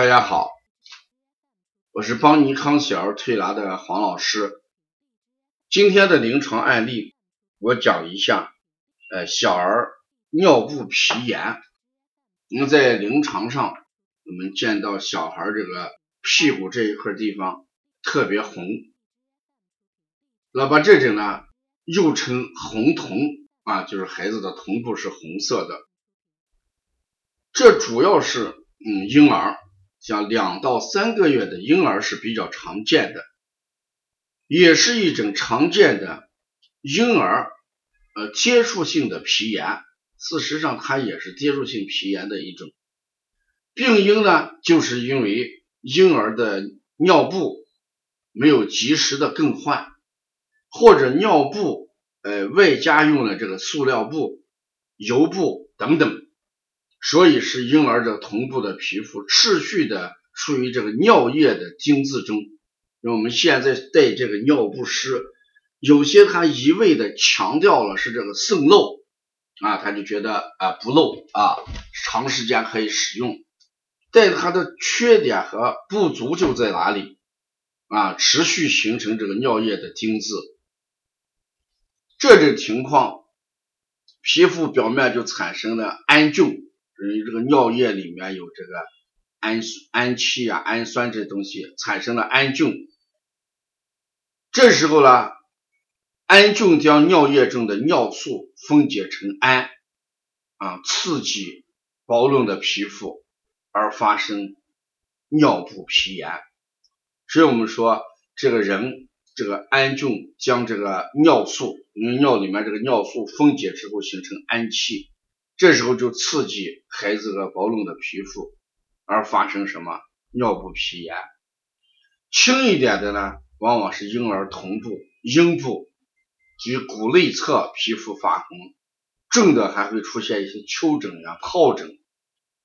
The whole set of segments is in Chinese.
大家好，我是邦尼康小儿推拿的黄老师。今天的临床案例，我讲一下，呃，小儿尿布皮炎。我们在临床上，我们见到小孩这个屁股这一块地方特别红，那么这种呢，又称红瞳啊，就是孩子的瞳部是红色的。这主要是，嗯，婴儿。像两到三个月的婴儿是比较常见的，也是一种常见的婴儿呃接触性的皮炎。事实上，它也是接触性皮炎的一种病因呢，就是因为婴儿的尿布没有及时的更换，或者尿布呃外加用了这个塑料布、油布等等。所以是婴儿的臀部的皮肤持续的处于这个尿液的精渍中。那我们现在带这个尿不湿，有些他一味的强调了是这个渗漏啊，他就觉得啊不漏啊，长时间可以使用。但它的缺点和不足就在哪里啊？持续形成这个尿液的精渍，这种情况，皮肤表面就产生了氨菌。因为这个尿液里面有这个氨氨气啊、氨酸这东西，产生了氨菌。这时候呢，氨菌将尿液中的尿素分解成氨，啊，刺激薄润的皮肤而发生尿布皮炎。所以我们说，这个人这个氨菌将这个尿素，因为尿里面这个尿素分解之后形成氨气。这时候就刺激孩子的薄润的皮肤，而发生什么尿布皮炎。轻一点的呢，往往是婴儿臀部、阴部及骨内侧皮肤发红，重的还会出现一些丘疹呀、疱疹，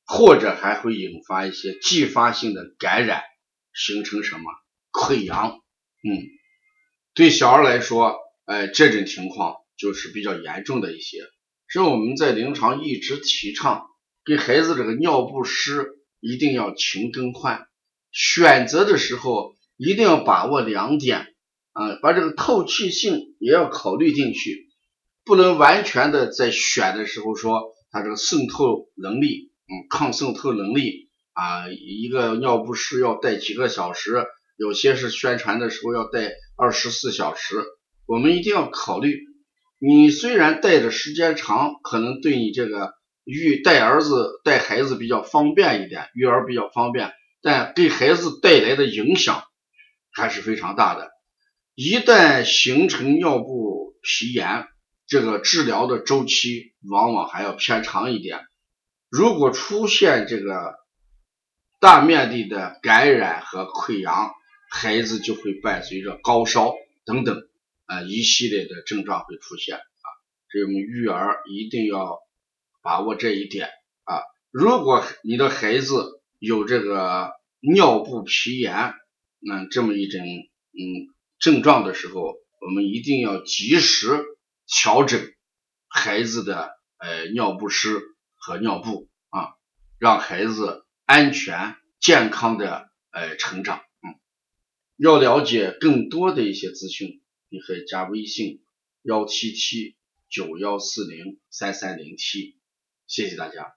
或者还会引发一些继发性的感染，形成什么溃疡。嗯，对小孩来说，哎，这种情况就是比较严重的一些。所以我们在临床一直提倡，给孩子这个尿不湿一定要勤更换，选择的时候一定要把握两点啊，把这个透气性也要考虑进去，不能完全的在选的时候说它这个渗透能力，嗯，抗渗透能力啊，一个尿不湿要带几个小时，有些是宣传的时候要带二十四小时，我们一定要考虑。你虽然带的时间长，可能对你这个育带儿子带孩子比较方便一点，育儿比较方便，但对孩子带来的影响还是非常大的。一旦形成尿布皮炎，这个治疗的周期往往还要偏长一点。如果出现这个大面积的感染和溃疡，孩子就会伴随着高烧等等。啊，一系列的症状会出现啊，所以我们育儿一定要把握这一点啊。如果你的孩子有这个尿布皮炎，那这么一种嗯症状的时候，我们一定要及时调整孩子的呃尿不湿和尿布啊，让孩子安全健康的呃成长。嗯，要了解更多的一些资讯。你可以加微信幺七七九幺四零三三零七，谢谢大家。